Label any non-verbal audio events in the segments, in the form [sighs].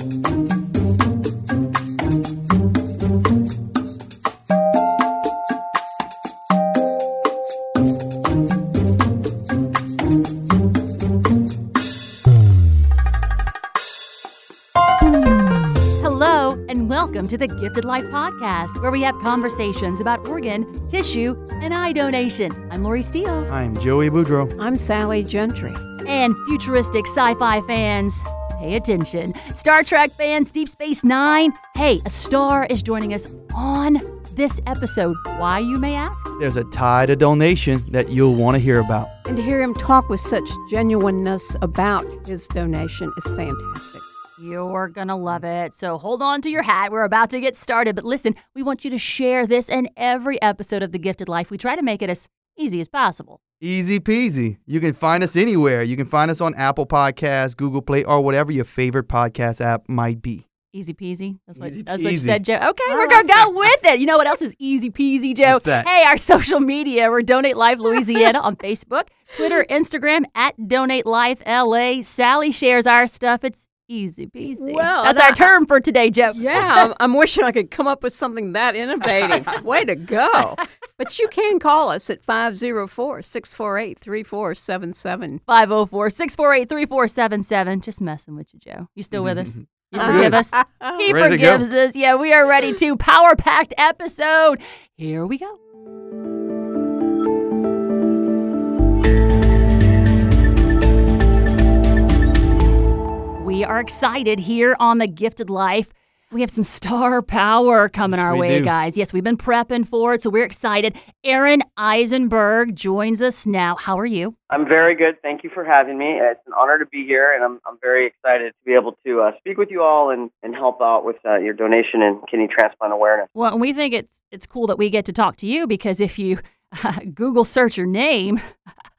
Hello, and welcome to the Gifted Life Podcast, where we have conversations about organ, tissue, and eye donation. I'm Lori Steele. I'm Joey Boudreau. I'm Sally Gentry. And futuristic sci fi fans, pay attention. Star Trek fans, Deep Space Nine. Hey, a star is joining us on this episode. Why, you may ask? There's a tide of donation that you'll want to hear about. And to hear him talk with such genuineness about his donation is fantastic. You're gonna love it. So hold on to your hat. We're about to get started. But listen, we want you to share this and every episode of The Gifted Life. We try to make it as easy as possible. Easy peasy. You can find us anywhere. You can find us on Apple Podcasts, Google Play, or whatever your favorite podcast app might be. Easy peasy. That's what, Easy that's what you said, Joe. Okay, I we're ah. gonna go with it. You know what else is easy peasy, Joe? What's that? Hey, our social media. We're Donate Life Louisiana on Facebook, Twitter, Instagram at Donate Life LA. Sally shares our stuff. It's easy peasy. Well, that's that- our term for today, Jeff. Yeah, I'm, I'm wishing I could come up with something that innovative. [laughs] Way to go. But you can call us at 504 648 3477. 504 648 3477. Just messing with you, Joe. You still with us? [laughs] You forgive us? [laughs] He Ready forgives us. Yeah, we are ready to power packed episode. Here we go. We are excited here on The Gifted Life. We have some star power coming Yes, our way, do. guys. Yes, we've been prepping for it, so we're excited. Aron Eisenberg joins us now. How are you? I'm very good. Thank you for having me. It's an honor to be here, and I'm, I'm very excited to be able to uh, speak with you all and, and help out with uh, your donation and kidney transplant awareness. Well, and we think it's it's cool that we get to talk to you because if you [laughs] Google search your name, [laughs]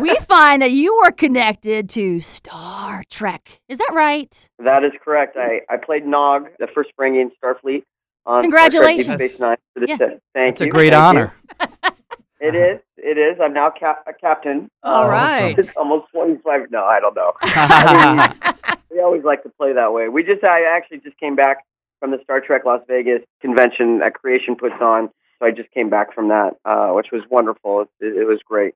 we find that you are connected to Star Trek. Is that right? That is correct. I, I played Nog, the first Ferengian Starfleet. On Star Trek Congratulations. Space Nine. For this Yeah. day. Thank That's a great Thank honor. [laughs] It is. It is. I'm now cap- a captain. All Awesome. right. It's [laughs] almost 25. No, I don't know. I [laughs] mean, we always like to play that way. We just, I actually just came back from the Star Trek Las Vegas convention that Creation puts on. So I just came back from that, uh, which was wonderful. It, it was great.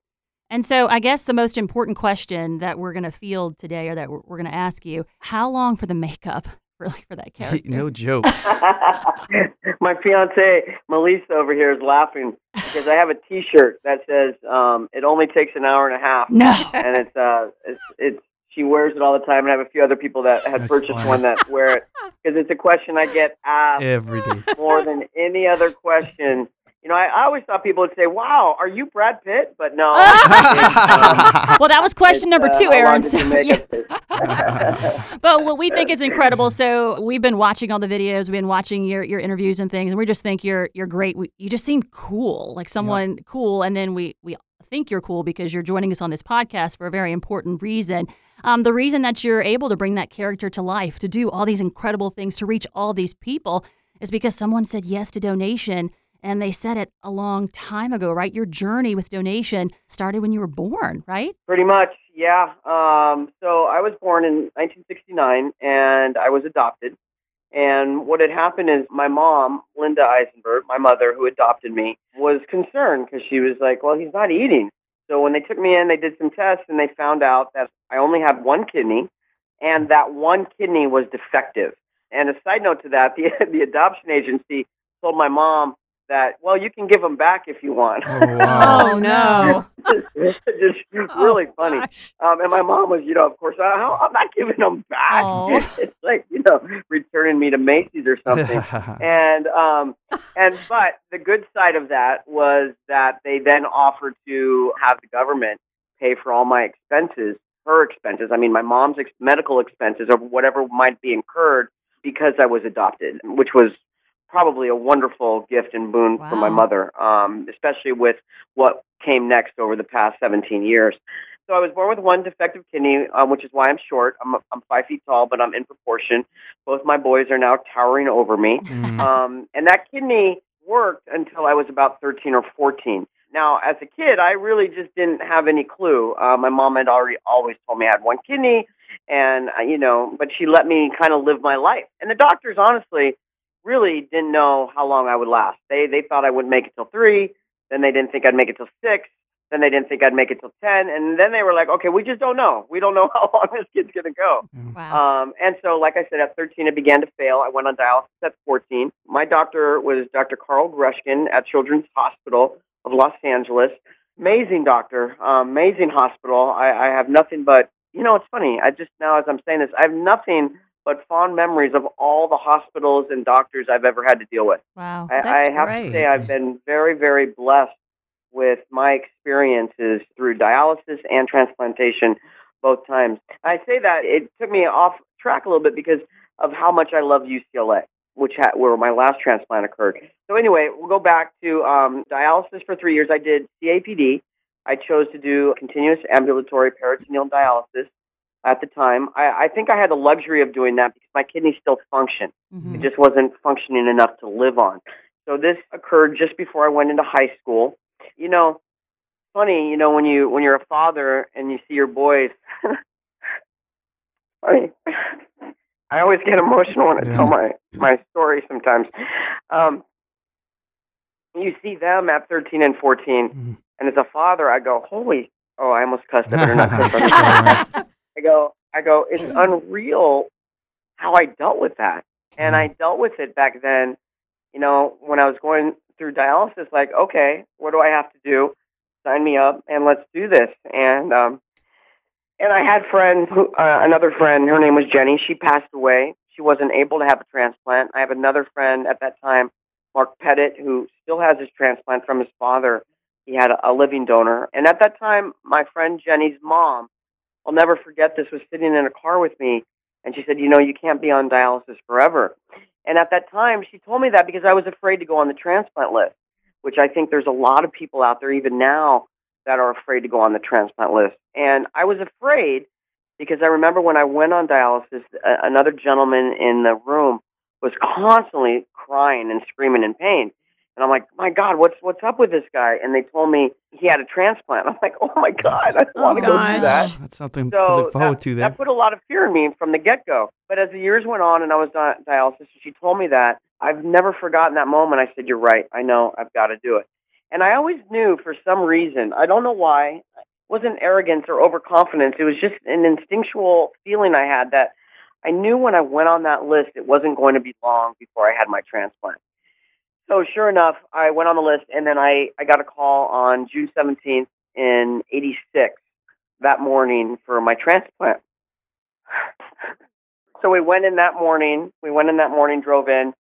And so I guess the most important question that we're going to field today or that we're, we're going to ask you, how long for the makeup [laughs] really for that character? no joke. [laughs] My fiance Melissa over here is laughing because I have a T-shirt that says um, "It only takes an hour and a half," No. and it's uh, it's, it's she wears it all the time, and I have a few other people that have That's purchased funny. one that wear it because it's a question I get [laughs] asked Every day. more than any other question. You know, I, I always thought people would say, "Wow, are you Brad Pitt?" But no. [laughs] well, that was question number two, uh, Aron. So, yeah. [laughs] [laughs] But what we think is incredible. So we've been watching all the videos, we've been watching your, your interviews and things, and we just think you're you're great. We, you just seem cool, like someone cool. And then we we think you're cool because you're joining us on this podcast for a very important reason. Um, the reason that you're able to bring that character to life, to do all these incredible things, to reach all these people, is because someone said yes to donation. And they said it a long time ago, right? Your journey with donation started when you were born, right? Pretty much, yeah. Um, so I was born in 1969, and I was adopted. And what had happened is my mom, Linda Eisenberg, my mother, who adopted me, was concerned because she was like, "Well, he's not eating." So when they took me in, they did some tests, and they found out that I only had one kidney, and that one kidney was defective. And a side note to that, [laughs] the the adoption agency told my mom that, "Well, you can give them back if you want." Oh, [laughs] wow. Oh, no. just Oh, really funny. Um, and my mom was, you know, of course, uh, how- I'm not giving them back. Oh. [laughs] it's like, you know, returning me to Macy's or something. [laughs] and um, and but the good side of that was that they then offered to have the government pay for all my expenses, her expenses. I mean, my mom's ex- medical expenses or whatever might be incurred because I was adopted, which was probably a wonderful gift and boon for my mother, um, especially with what came next over the past 17 years. So I was born with one defective kidney, um, which is why I'm short. I'm, I'm five feet tall, but I'm in proportion. Both my boys are now towering over me. Mm. Um, and that kidney worked until I was about 13 or 14. Now, as a kid, I really just didn't have any clue. Uh, my mom had already always told me I had one kidney, and uh, you know, but she let me kind of live my life. And the doctors, honestly, really didn't know how long I would last. They they thought I wouldn't make it till three, then they didn't think I'd make it till six, then they didn't think I'd make it till ten, and then they were like, okay, we just don't know. We don't know [laughs] how long this kid's gonna go. Wow. Um, and so, like I said, at 13, it began to fail. I went on dialysis at 14. My doctor was Dr. Carl Grushkin at Children's Hospital of Los Angeles. Amazing doctor, um, amazing hospital. I, I have nothing but, you know, it's funny. I just now, as I'm saying this, I have nothing but fond memories of all the hospitals and doctors I've ever had to deal with. wow. I, That's I have great. to say I've been very, very blessed with my experiences through dialysis and transplantation both times. I say that it took me off track a little bit because of how much I love UCLA, which ha- where my last transplant occurred. So anyway, we'll go back to um, dialysis for three years. I did CAPD. I chose to do continuous ambulatory peritoneal dialysis at the time. I, I think I had the luxury of doing that because my kidneys still function. Mhm. It just wasn't functioning enough to live on. So this occurred just before I went into high school. You know, funny, you know, when you when you're a father and you see your boys. [laughs] funny. I always get emotional when I tell my my story. Sometimes, um, you see them at 13 and 14, Mhm. and as a father, I go, "Holy!" Oh, I almost cussed. I better not [laughs] cuss. [laughs] I go, I go, it's unreal how I dealt with that. And I dealt with it back then, you know, when I was going through dialysis, like, okay, what do I have to do? Sign me up and let's do this. And, um, and I had friends, who, uh, another friend, her name was Jenny. She passed away. She wasn't able to have a transplant. I have another friend at that time, Mark Pettit, who still has his transplant from his father. He had a, a living donor. And at that time, my friend Jenny's mom, I'll never forget this, was sitting in a car with me. And she said, You know, you can't be on dialysis forever. And at that time, she told me that because I was afraid to go on the transplant list, which I think there's a lot of people out there, even now, that are afraid to go on the transplant list. And I was afraid because I remember when I went on dialysis, another gentleman in the room was [laughs] constantly crying and screaming in pain. And I'm like, my God, what's what's up with this guy? And they told me he had a transplant. [laughs] I'm like, oh my God, I don't Oh, want to go gosh. do that. That's something to So look forward that, to that there. put a lot of fear in me from the get go. But as the years went on and I was on dialysis, she told me that I've never forgotten that moment. I said, "You're right. I know. I've got to do it." And I always knew for some reason. I don't know why. It wasn't arrogance or overconfidence. It was just an instinctual feeling I had that I knew when I went on that list, it wasn't going to be long before I had my transplant. So sure enough, I went on the list, and then I I got a call on June 17th in '86 that morning for my transplant. [sighs] So we went in that morning. We went in that morning, drove in,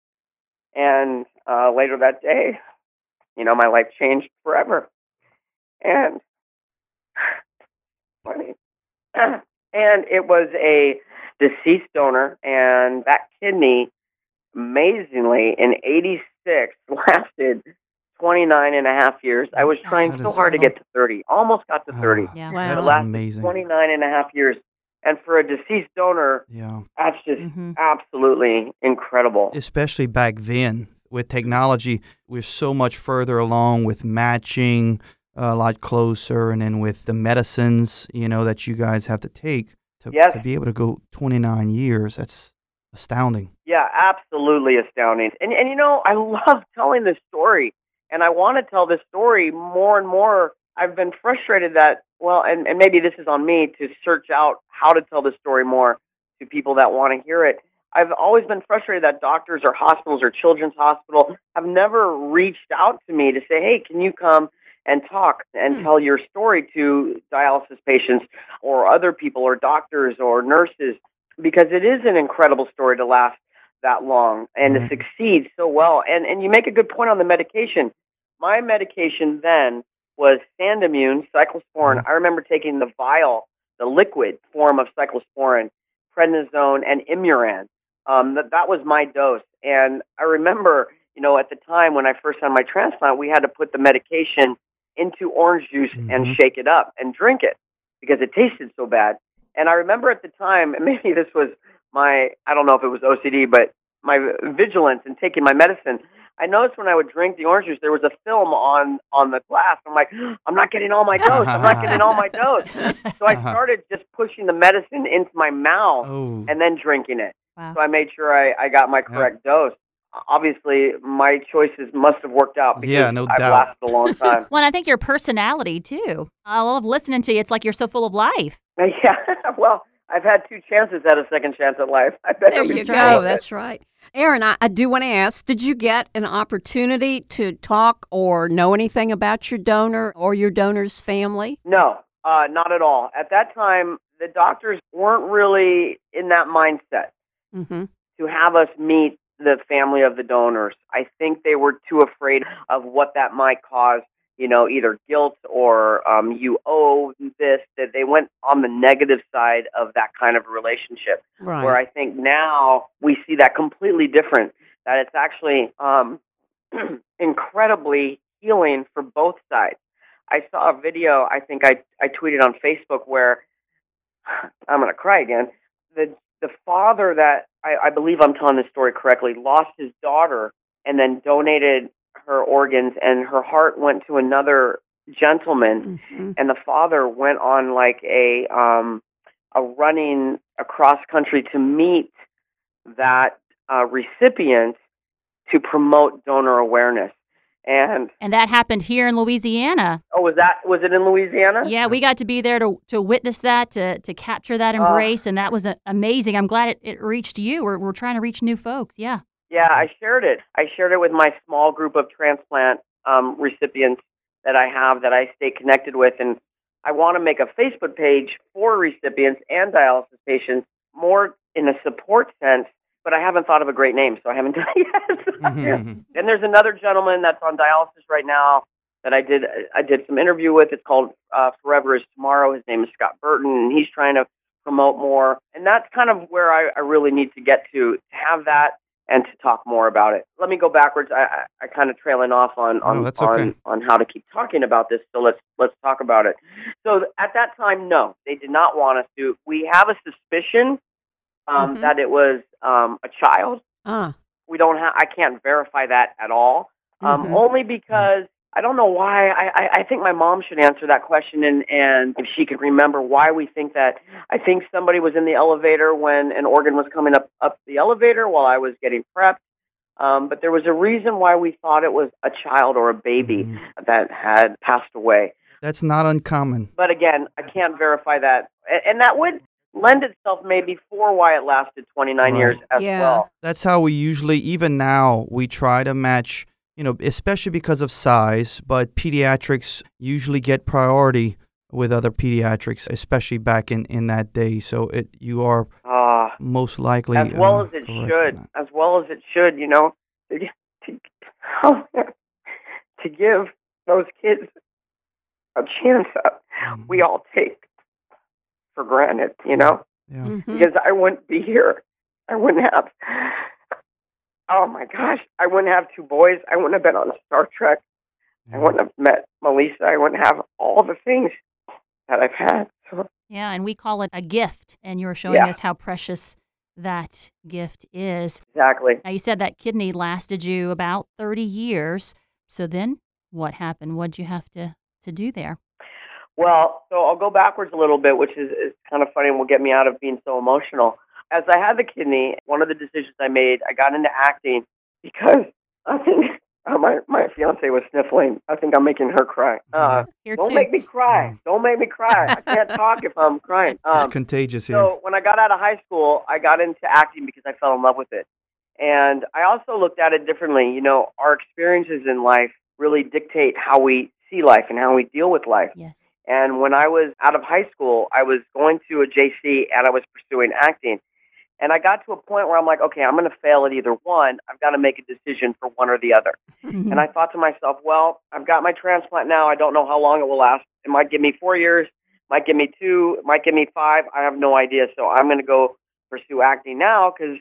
and uh, later that day, you know, my life changed forever. And [sighs] [clears throat] and it was a deceased donor, and that kidney, amazingly, in '86 [laughs] lasted 29 and a half years. I was trying That so is- hard to get to 30, almost got to 30. Ah, Yeah. Wow. That's The last amazing. 29 and a half years. And for a deceased donor, Yeah. that's just Mhm. absolutely incredible. especially back then with technology we're so much further along with matching a lot closer and then with the medicines you know that you guys have to take to, Yes. to be able to go 29 years that's astounding Yeah, absolutely astounding. And and you know, I [laughs] love telling this story, and I want to tell this story more and more. I've been frustrated that well, and and maybe this is on me to search out how to tell this story more to people that want to hear it. I've always been frustrated that doctors or hospitals or children's hospital have never reached out to me to say, "Hey, can you come and talk and Hmm. tell your story to dialysis patients or other people or doctors or nurses?" Because it is an incredible story to last that long and to succeed so well. And and you make a good point on the medication. My medication then was Sandimmune, cyclosporin. I remember taking the vial, the liquid form of cyclosporin, prednisone, and Imuran. Um, that that was my dose. And I remember, you know, at the time when I first had my transplant, we had to put the medication into orange juice and Mhm. shake it up and drink it because it tasted so bad. And I remember at the time, and [laughs] maybe this was my, I don't know if it was OCD, but my vigilance in taking my medicine. I noticed when I would drink the orange juice, there was a film on on the glass. I'm like, I'm not getting all my dose. I'm not getting all my dose. So I Uh-huh. started just pushing the medicine into my mouth Oh, and then drinking it. Wow. So I made sure I, I got my correct dose. Obviously, my choices must have worked out because Yeah, no I've doubt. lasted a long time. [laughs] Well, and I think your personality too. I love listening to you. It's like you're so full of life. [laughs] yeah, well, I've had two chances at a second chance at life. [laughs] I There you That's go. That's right. Aron, I, I do want to ask did you get an opportunity to talk or know anything about your donor or your donor's family? No, uh, not at all. At that time, the doctors weren't really in that mindset Mm-hmm. to have us meet the family of the donors. I think they were too afraid of what that might cause. You know, either guilt or um, you owe this. That they went on the negative side of that kind of relationship. Right. Where I think now we see that completely different. That it's actually um, [clears throat] incredibly healing for both sides. I saw a video. I think I I tweeted on Facebook where [sighs] I'm going to cry again. The the father that I, I believe I'm telling this story correctly lost his daughter and then donated her organs, and her heart went to another gentleman Mhm. and the father went on like a um a running across country to meet that uh, recipient to promote donor awareness. And And that happened here in Louisiana. oh, was that was it in Louisiana? Yeah, we got to be there to, to witness that, to, to capture that embrace, and that was uh, amazing. I'm glad it, it reached you. We're, we're trying to reach new folks. Yeah. Yeah, I shared it. I shared it with my small group of transplant um, recipients that I have that I stay connected with, and I want to make a Facebook page for recipients and dialysis patients, more in a support sense. But I haven't thought of a great name, so I haven't [laughs] done it yet. And [laughs] there's another gentleman that's on dialysis right now that I did I did some interview with. It's called uh, Forever Is Tomorrow. His name is Scott Burton, and he's trying to promote more. And that's kind of where I, I really need to get to to have that and to talk more about it. Let me go backwards. I, I, I kind of trailing off on on No, that's okay. on on how to keep talking about this. So let's let's talk about it. So at that time, no, they did not want us to. We have a suspicion um, Mhm. that it was um, a child Ah. we don't have i can't verify that at all um, Mhm. only because i don't know why I, I i think my mom should answer that question and and if she could remember why we think that i think somebody was in the elevator when an organ was coming up up the elevator while i was getting prepped um, but there was a reason why we thought it was a child or a baby Mhm. that had passed away That's not uncommon. but again, I can't verify that, and, and that would lend itself maybe for why it lasted 29 Right. years as Yeah. well. That's how we usually, even now, we try to match, you know, especially because of size, but pediatrics usually get priority with other pediatrics, especially back in, in that day. So it you are Uh, most likely as well uh, as it should, as well as it should, you know, to, [laughs] to, to give those kids a chance that we all take for granted, you know, Yeah. Mhm. because I wouldn't be here. I wouldn't have. Oh my gosh, I wouldn't have two boys. I wouldn't have been on Star Trek. I wouldn't have met Melissa. I wouldn't have all the things that I've had. So, Yeah, and we call it a gift, and you're showing Yeah. us how precious that gift is. exactly. Now, you said that kidney lasted you about 30 years. So then what happened? What'd you have to, to do there? Well, so I'll go backwards a little bit, which is, is kind of funny and will get me out of being so emotional. As I had the kidney, one of the decisions I made, I got into acting because I think uh, [laughs] my my fiance was sniffling. I think I'm making her cry. Uh, don't too. make me cry. Don't make me cry. I can't talk if I'm crying. [laughs] It's Um, contagious here. so when I got out of high school, I got into acting because I fell in love with it. And I also looked at it differently. You know, our experiences in life really dictate how we see life and how we deal with life. yes. And when I was out of high school, I was going to a JC and I was pursuing acting. And I got to a point where I'm like, okay, I'm going to fail at either one. I've got to make a decision for one or the other. Mhm. And I thought to myself, well, I've got my transplant now. I don't know how long it will last. It might give me four years, might give me two, it might give me five. I have no idea. So I'm going to go pursue acting now because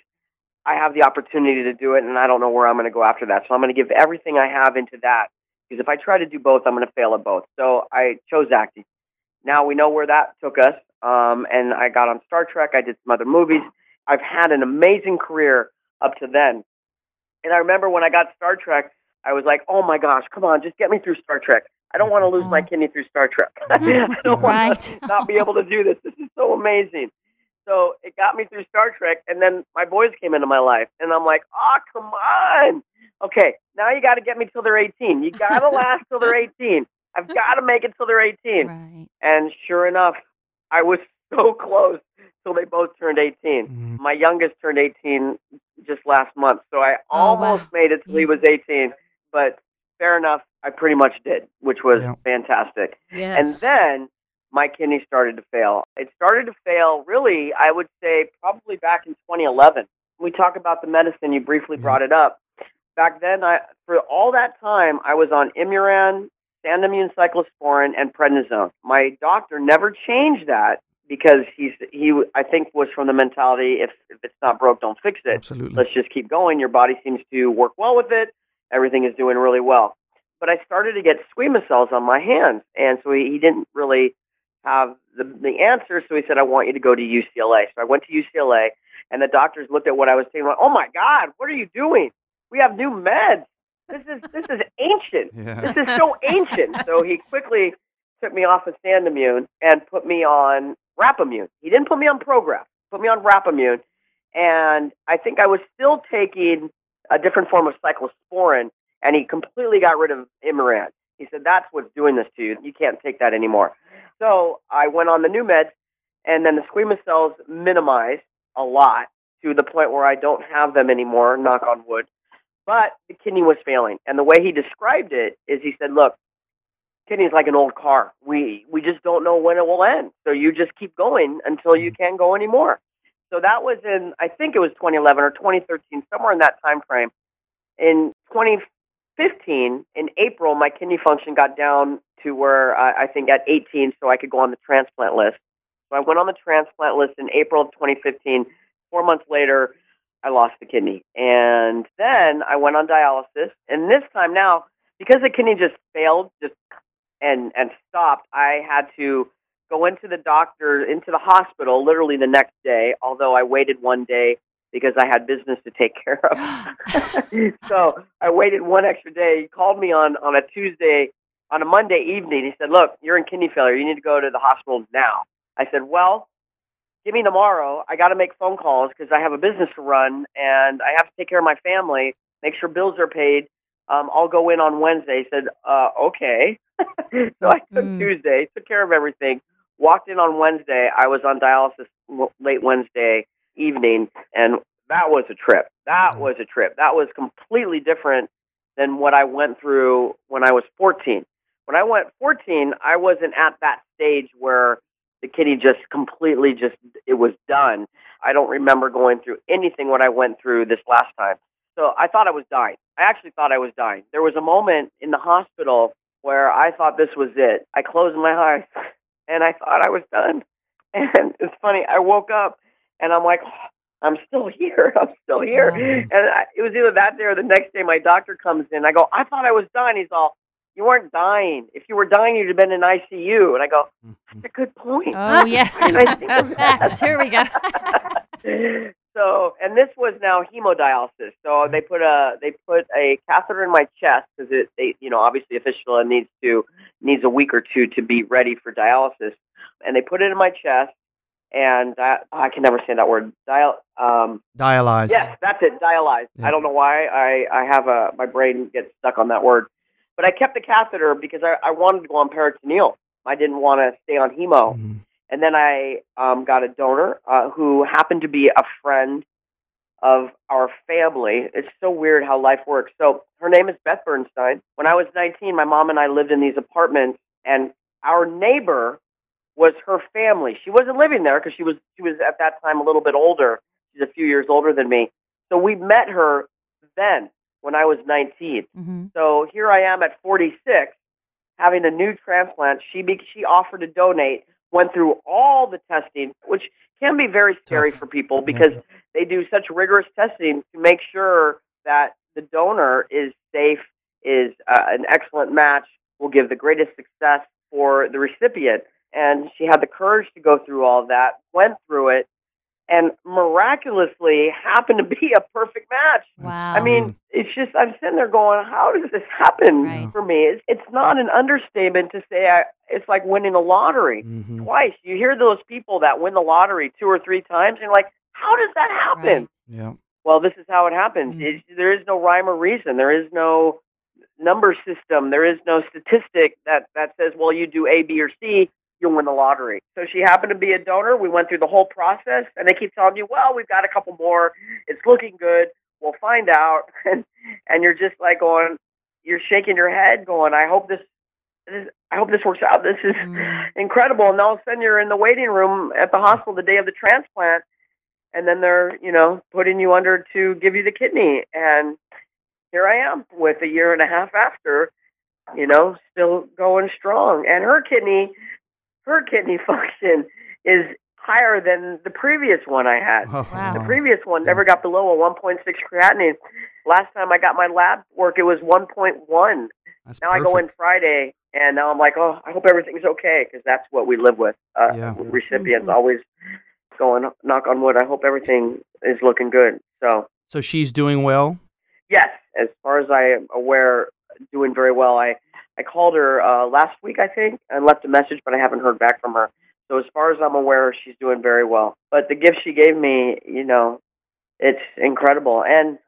I have the opportunity to do it, and I don't know where I'm going to go after that. So I'm going to give everything I have into that because if I try to do both, I'm going to fail at both. So I chose acting. Now we know where that took us, um, and I got on Star Trek. I did some other movies. I've had an amazing career up to then. And I remember when I got Star Trek, I was like, oh my gosh, come on, just get me through Star Trek. I don't want to lose my mm-hmm. kidney through Star Trek. [laughs] I mm-hmm. don't want to [laughs] not be able to do this. This is so amazing. So it got me through Star Trek, and then my boys came into my life, and I'm like, oh, come on. Okay, now you got to get me till they're 18. You got to [laughs] last till they're 18. I've got to make it till they're 18. Right. And sure enough, I was so close till they both turned 18. Mhm. My youngest turned 18 just last month, so I Oh, wow. almost made it till he was 18. But fair enough, I pretty much did, which was Yeah. fantastic. Yes. And then my kidney started to fail. It started to fail, really, I would say, probably back in 2011. We talk about the medicine, you briefly Yeah. brought it up. Back then, I for all that time, I was on Imuran, Sandimmune cyclosporin, and prednisone. My doctor never changed that because he's he I think was from the mentality if if it's not broke, don't fix it Absolutely. let's just keep going. Your body seems to work well with it. Everything is doing really well. But I started to get squamous cells on my hands, and so he, he didn't really have the the answer. So he said, "I want you to go to UCLA." So I went to UCLA, and the doctors looked at what I was saying, like, "Oh my God, what are you doing? We have new meds. This is this is ancient. Yeah. This is so ancient." So he quickly took me off of Sandimmune and put me on Rapamune. He didn't put me on Prograf. Put me on Rapamune, and I think I was still taking a different form of cyclosporin, and he completely got rid of Imuran. He said, "That's what's doing this to you. You can't take that anymore." So I went on the new meds, and then the squamous cells minimized a lot to the point where I don't have them anymore. Knock on wood. But the kidney was failing, and the way he described it is, he said, "Look, kidney's like an old car. We we just don't know when it will end. So you just keep going until you mm-hmm. can't go anymore." So that was in I think it was 2011 or 2013, somewhere in that time frame. In 2015, in April, my kidney function got down to where I, I think at 18, so I could go on the transplant list. So I went on the transplant list in April of 2015. Four months later, I lost the kidney, and then I went on dialysis. And this time now, because the kidney just failed, just and and stopped, I had to go into the doctor, into the hospital, literally the next day. Although I waited one day because I had business to take care of. [laughs] [laughs] so I waited one extra day. He called me on on a Tuesday, on a Monday evening. He said, "Look, you're in kidney failure. You need to go to the hospital now." I said, "Well." Give me tomorrow. I got to make phone calls because I have a business to run and I have to take care of my family, make sure bills are paid. Um, I'll go in on Wednesday. He said, uh, okay. [laughs] so I took Mm. Tuesday, took care of everything, walked in on Wednesday. I was on dialysis late Wednesday evening, and that was a trip. That Mm. was a trip. That was completely different than what I went through when I was 14. When I went 14, I wasn't at that stage where the kidney just completely just it was done. I don't remember going through anything what I went through this last time. So I thought I was dying. I actually thought I was dying. There was a moment in the hospital where I thought this was it. I closed my eyes [laughs] and I thought I was done. [laughs] And it's funny, I woke up and I'm like, "Oh, I'm still [laughs] here. I'm still here. Wow. And I, it was either that day or the next day my doctor comes in. I go, I thought I was done. He's all, you weren't dying. If you were dying, you'd have been in ICU. And I go, mm-hmm. that's a good point. Oh yeah. Why didn't I think of that? Facts. Here we go. So, and this was now hemodialysis. So they put a they put a catheter in my chest because it they you know obviously a fistula needs to needs a week or two to be ready for dialysis, and they put it in my chest. And di- I can never say that word. Dial. Um, Dialyze. Yes, that's it. Dialyzed. Yeah. I don't know why I I have a my brain gets stuck on that word, but I kept the catheter because I I wanted to go on peritoneal. I didn't want to stay on hemo. Mhm. And then I um, got a donor uh, who happened to be a friend of our family. It's so weird how life works. So her name is Beth Bernstein. When I was 19, my mom and I lived in these apartments, and our neighbor was her family. She wasn't living there because she was she was at that time a little bit older. She's a few years older than me. So we met her then when I was 19. hmm So here I am at 46, having a new transplant. She be, she offered to donate. Went through all the testing, which can be very scary for people because Yeah. they do such rigorous testing to make sure that the donor is safe, is uh, an excellent match, will give the greatest success for the recipient. And she had the courage to go through all that, went through it, and miraculously happened to be a perfect match. Wow. I mean, it's just I'm sitting there going, how does this happen Right. for me? It's, it's not an understatement to say I, it's like winning a lottery hmm twice. You hear those people that win the lottery two or three times, and you're like, how does that happen? Right. Yeah. Well, this is how it happens. Mhm. It, there is no rhyme or reason. There is no number system. There is no statistic that that says, well, you do A, B, or C, you'll win the lottery. So she happened to be a donor. We went through the whole process, and they keep telling you, well, we've got a couple more. It's looking good. We'll find out. [laughs] And and you're just like going, you're shaking your head, going, I hope this. this I hope this works out. This is Mm. [laughs] incredible. And all of a sudden, you're in the waiting room at the hospital the day of the transplant, and then they're, you know, putting you under to give you the kidney. And here I am with a year and a half after, you know, still going strong. And her kidney, her kidney [laughs] function is higher than the previous one I had. Oh, Wow. The previous one never got below a 1.6 creatinine. Last time I got my lab work, it was 1.1. That's Now I go in. Friday, and now I'm like, oh, I hope everything's okay because that's what we live with. Uh, Yeah. Recipients Mhm. always going, knock on wood. I hope everything is looking good. So So she's doing well. yes, as far as I am aware, doing very well. I I called her uh, last week, I think, and left a message, but I haven't heard back from her. So as far as I'm aware, she's doing very well. But the gift she gave me, you know, it's incredible, and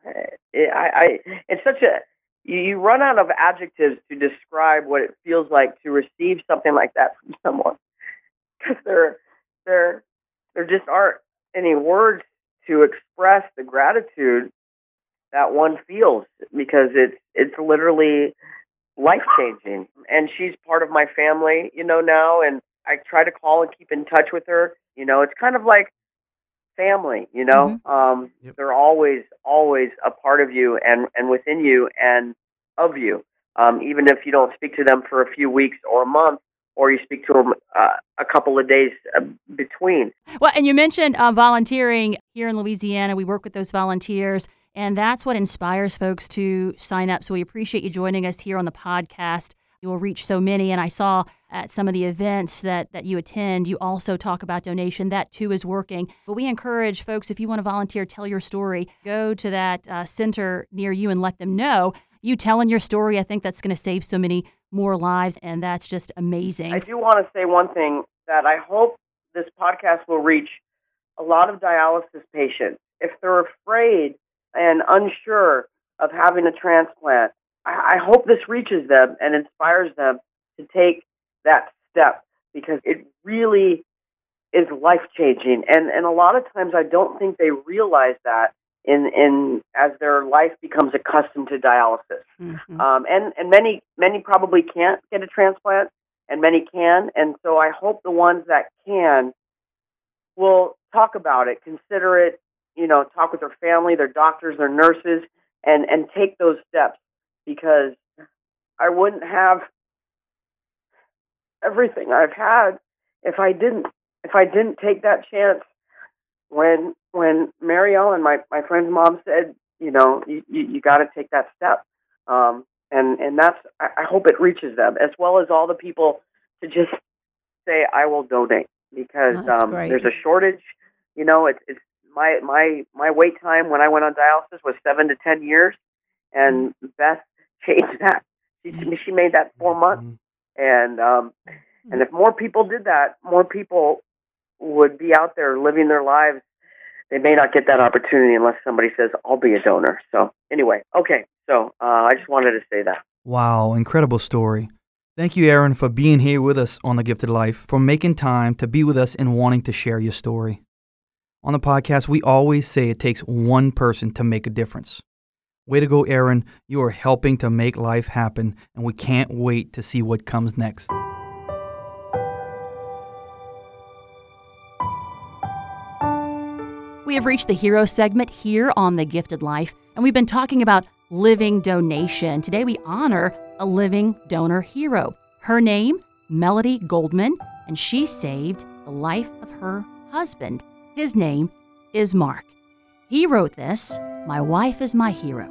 it, I, I it's such a you run out of adjectives to describe what it feels like to receive something like that from [laughs] someone because there there there just aren't any words to express the gratitude that one feels because it's it's literally life changing and she's part of my family you know now and i try to call and keep in touch with her. You know it's kind of like family you know? Um Yep. they're always always a part of you and and within you and of you. Um even if you don't speak to them for a few weeks or a month or you speak to them uh, a couple of days uh, between. Well, and you mentioned uh, volunteering here in Louisiana. We work with those volunteers, and that's what inspires folks to sign up. So we appreciate you joining us here on the podcast. You will reach so many, and I saw at some of the events that that you attend, you also talk about donation. That too is working. But we encourage folks if you want to volunteer, tell your story. Go to that uh, center near you and let them know. You telling your story, I think that's going to save so many more lives, and that's just amazing. I do want to say one thing that I hope this podcast will reach a lot of dialysis patients. If they're afraid and unsure of having a transplant, I, I hope this reaches them and inspires them to take that step because it really is life changing. And and a lot of times I don't think they realize that in in as their life becomes accustomed to dialysis. Mhm. Um, and and many many probably can't get a transplant, and many can. And so I hope the ones that can will talk about it, consider it. You know, talk with their family, their doctors, their nurses, and and take those steps because I wouldn't have everything I've had if I didn't if I didn't take that chance when when Mary Ellen, my my friend's mom said, you know, you you, you got to take that step. Um, and and that's I, I hope it reaches them as well as all the people to just say I will donate because Oh, um, great. there's a shortage. You know, it's it's my my my wait time when I went on dialysis was seven to ten years, and Beth [laughs] changed that. She she made that four months, Mhm. and um, and if more people did that, more people would be out there living their lives. They may not get that opportunity unless somebody says, "I'll be a donor." So anyway, okay. So uh, I just wanted to say that. Wow, incredible story. Thank you, Aron, for being here with us on The Gifted Life, for making time to be with us and wanting to share your story. On the podcast, we always say it takes one person to make a difference. Way to go, Aron. You are helping to make life happen, and we can't wait to see what comes next. We have reached the hero segment here on The Gifted Life, and we've been talking about living donation. Today we honor a living donor hero. Her name, Melody Goldman, and she saved the life of her husband. His name is Mark. He wrote this My wife is my hero.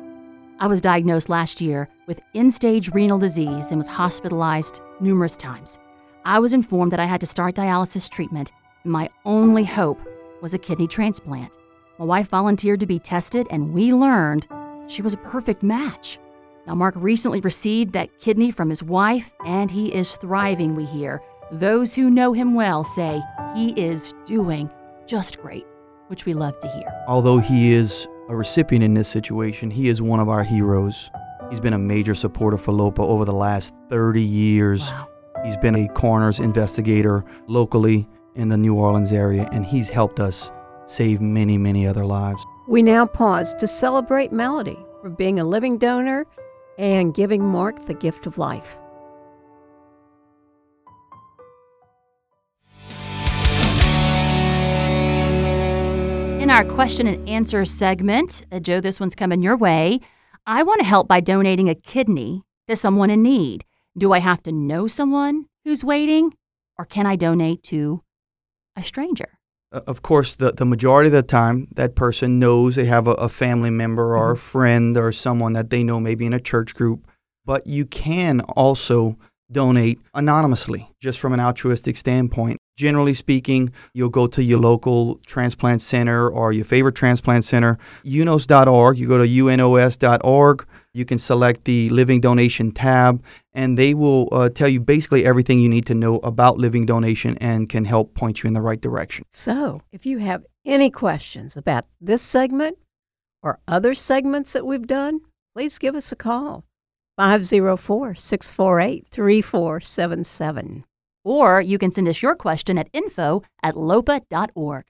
I was diagnosed last year with end stage renal disease and was hospitalized numerous times. I was informed that I had to start dialysis treatment. My only hope was a kidney transplant. My wife volunteered to be tested, and we learned she was a perfect match. Now, Mark recently received that kidney from his wife, and he is thriving, we hear. Those who know him well say he is doing just great, which we love to hear. Although he is a recipient in this situation, he is one of our heroes. He's been a major supporter for LOPA over the last 30 years. Wow. He's been a coroner's investigator locally in the New Orleans area, and he's helped us save many, many other lives. We now pause to celebrate Melody for being a living donor and giving Mark the gift of life. In our question and answer segment, uh, Joe, this one's coming your way. I want to help by donating a kidney to someone in need. Do I have to know someone who's waiting, or can I donate to a stranger? Uh, Of course, the, the majority of the time, that person knows they have a, a family member or a friend or someone that they know, maybe in a church group. But you can also donate anonymously, just from an altruistic standpoint. Generally speaking, you'll go to your local transplant center or your favorite transplant center, unos.org. You go to unos.org. You can select the Living Donation tab, and they will uh, tell you basically everything you need to know about living donation and can help point you in the right direction. So, if you have any questions about this segment or other segments that we've done, please give us a call. 504 648 3477. Or you can send us your question at info at lopa.org.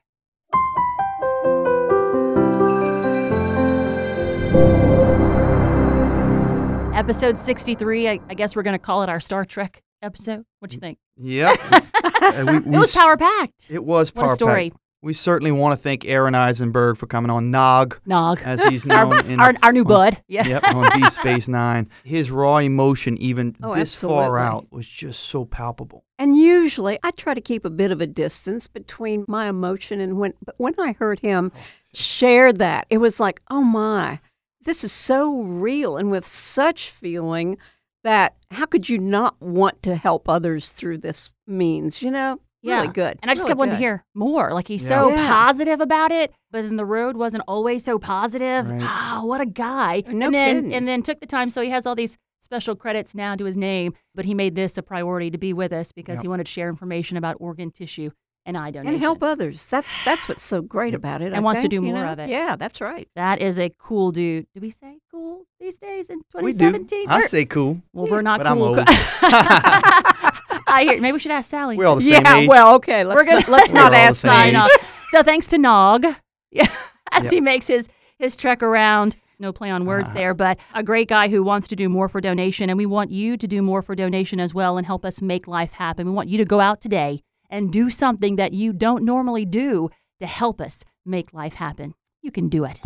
Episode 63, I, I guess we're going to call it our Star Trek episode. What do you think? Yep. [laughs] Uh, we- we it was power packed. It was What a story. packed. We certainly want to thank Aron Eisenberg for coming on Nog, Nog. as he's [laughs] known Our, in our, our new on- bud. Yeah. Yep, on Deep [laughs] Space Nine. His raw emotion, even Oh, this far out, was just so palpable. And usually I try to keep a bit of a distance between my emotion and when but when I heard him oh, share that, it was like, "Oh my, this is so real and with such feeling that how could you not want to help others through this means, you know? Yeah. Really good. And I just Really kept wanting to hear more. Like he's Yeah. so Yeah. positive about it, but then the road wasn't always so positive. Right. Ah, what a guy. No and then kidding. and then took the time so he has all these special credits now to his name, but he made this a priority to be with us because Yep. he wanted to share information about organ tissue and eye donation. and help others. That's that's what's so great about it. And I wants to think, do you more know? of it. Yeah, that's right. That is a cool dude. Do we say cool these days in We do. 2017? I say cool. well, we're not but I'm cool. [laughs] [laughs] [laughs] old. I hear. Maybe we should ask Sally. We're all the same yeah, age. well, okay. Let's we're gonna not, let's [laughs] not ask same sign age. So thanks to Nog, [laughs] yeah, as Yep. he makes his his trek around. No play on words ah. there, but a great guy who wants to do more for donation, and we want you to do more for donation as well and help us make life happen. We want you to go out today and do something that you don't normally do to help us make life happen. You can do it.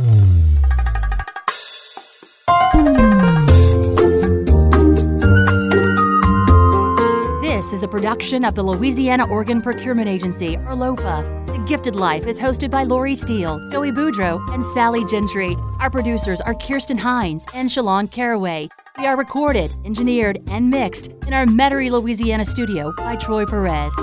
Hmm. This is a production of the Louisiana Organ Procurement Agency, or LOPA. The Gifted Life is hosted by Lori Steele, Joey Boudreau, and Sally Gentry. Our producers are Kirsten Hines and Shalon Caraway. We are recorded, engineered, and mixed in our Metairie, Louisiana studio by Troy Perez.